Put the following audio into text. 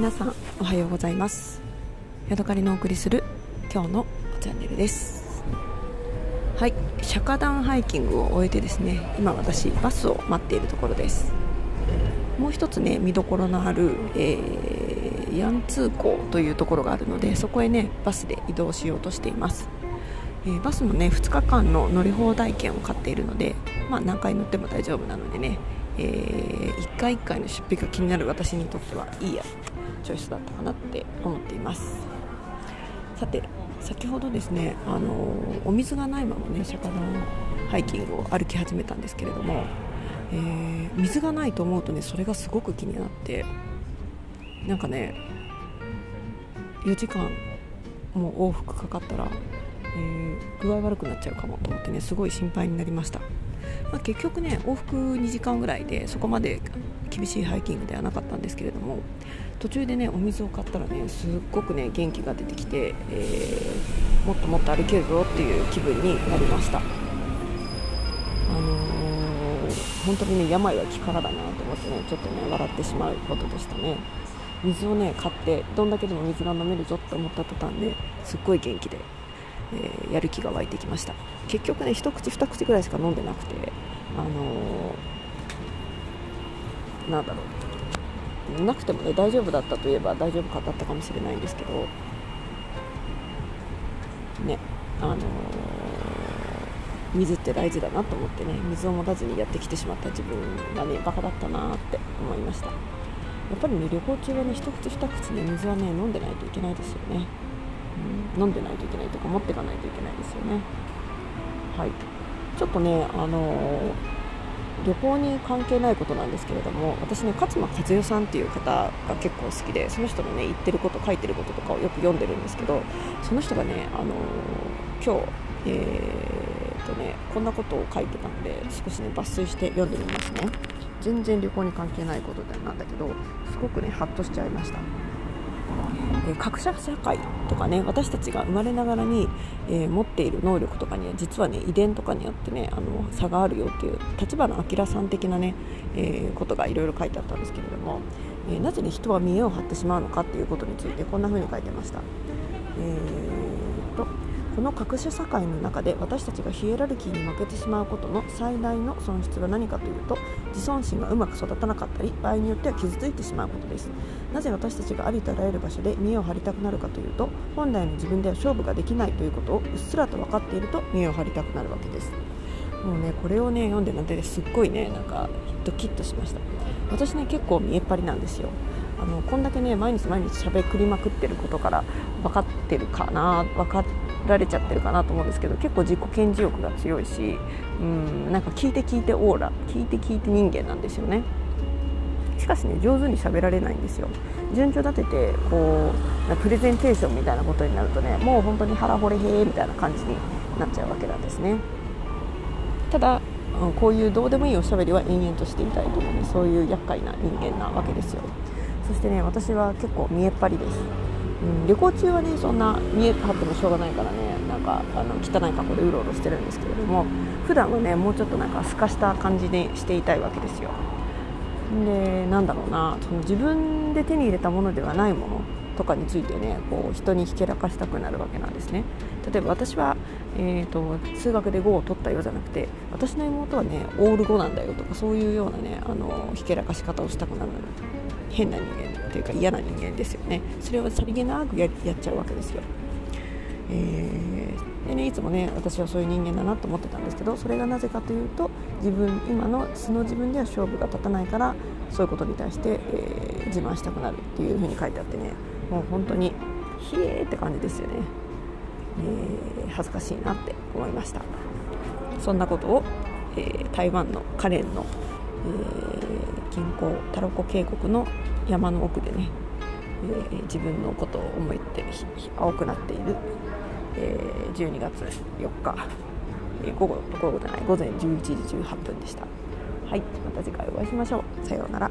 皆さんおはようございます。ヤドカリのお送りする今日のチャンネルです。はい釈迦壇ハイキングを終えてですね今私バスを待っているところです。もう一つね見どころのある、えー、ヤンツー港というところがあるのでそこへねバスで移動しようとしています。えー、バスのね2日間の乗り放題券を買っているので、まあ、何回乗っても大丈夫なのでね、えー、1回1回の出費が気になる私にとってはいいや。チョイスだったかなって思っています。さて先ほどですね、あの、お水がないままね釈迦のハイキングを歩き始めたんですけれども、えー、水がないと思うとねそれがすごく気になってなんかね4時間もう往復かかったらえー、具合悪くなっちゃうかもと思ってねすごい心配になりました、まあ、結局ね往復2時間ぐらいでそこまで厳しいハイキングではなかったんですけれども途中でねお水を買ったらねすっごくね元気が出てきて、えー、もっともっと歩けるぞっていう気分になりました。あのー、本当にね病は気からだなと思ってねちょっとね笑ってしまうことでしたね。水をね買ってどんだけでも水が飲めるぞって思った途端ですっごい元気でえー、やる気が湧いてきました。結局ね一口二口ぐらいしか飲んでなくてあのー、なんだろう。なくてもね大丈夫だったといえば大丈夫かだったかもしれないんですけど。ねあのー、水って大事だなと思ってね水を持たずにやってきてしまった自分がねバカだったなって思いました。やっぱりね旅行中はね一口二口ね水はね飲んでないといけないですよね。うん飲んでないといけないとか持っていかないといけないですよね。はい。ちょっとねあのー、旅行に関係ないことなんですけれども私ね勝間和代さんっていう方が結構好きでその人のね言ってること書いてることとかをよく読んでるんですけどその人がねあのー、今日えー、とねこんなことを書いてたので少しね抜粋して読んでみますね。全然旅行に関係ないことなんだけどすごくねハッとしちゃいました。え格差社会とかね私たちが生まれながらに、えー、持っている能力とかには実はね遺伝とかによってねあの差があるよっていう立花明さん的なね、えー、ことがいろいろ書いてあったんですけれども、えー、なぜね人は見栄を張ってしまうのかっていうことについてこんな風に書いてました。えーとこの格差社会の中で私たちがヒエラルキーに負けてしまうことの最大の損失は何かというと自尊心がうまく育たなかったり場合によっては傷ついてしまうことです。なぜ私たちがありとあらゆる場所で見栄を張りたくなるかというと本来の自分では勝負ができないということをうっすらと分かっていると見栄を張りたくなるわけです。もうねこれをね読んでなんてすっごいねなんかドキッとしました私ね結構見えっ張りなんですよ。あのこんだけね毎日毎日喋りまくってることから分かってるかな分かられちゃってるかなと思うんですけど結構自己顕示欲が強いしうんなんか聞いて聞いてオーラ聞いて聞いて人間なんですよね。しかしね上手に喋られないんですよ。順序立ててこうプレゼンテーションみたいなことになるとねもう本当に腹掘れへーみたいな感じになっちゃうわけなんですね。ただこういうどうでもいいおしゃべりは延々としていたいという、ね、そういう厄介な人間なわけですよ。そしてね私は結構見えっ張りです。うん、旅行中はねそんな見え張ってもしょうがないからねなんかあの汚い格好でうろうろしてるんですけれども普段はねもうちょっとなんか透かした感じにしていたいわけですよ。でなんだろうなその自分で手に入れたものではないものとかについてねこう人にひけらかしたくなるわけなんですね。例えば私は、えーと、数学で5を取ったよじゃなくて私の妹はねオール5なんだよとかそういうようなねあのひけらかし方をしたくなる変な人間というか嫌な人間ですよね。それをさりげなくやっちゃうわけですよ、えー、でね、いつもね私はそういう人間だなと思ってたんですけどそれがなぜかというと自分今の素の自分では勝負が立たないからそういうことに対して、えー、自慢したくなるっていうふうに書いてあってね。もう本当にひえーって感じですよね、えー、恥ずかしいなって思いました。そんなことを、えー、台湾のカレンの、えー、近郊タロコ渓谷の山の奥でね、えー、自分のことを思いって青くなっている、えー、12月4日、えー、午後午後じゃない午前11時18分でした。はいまた次回お会いしましょう。さようなら。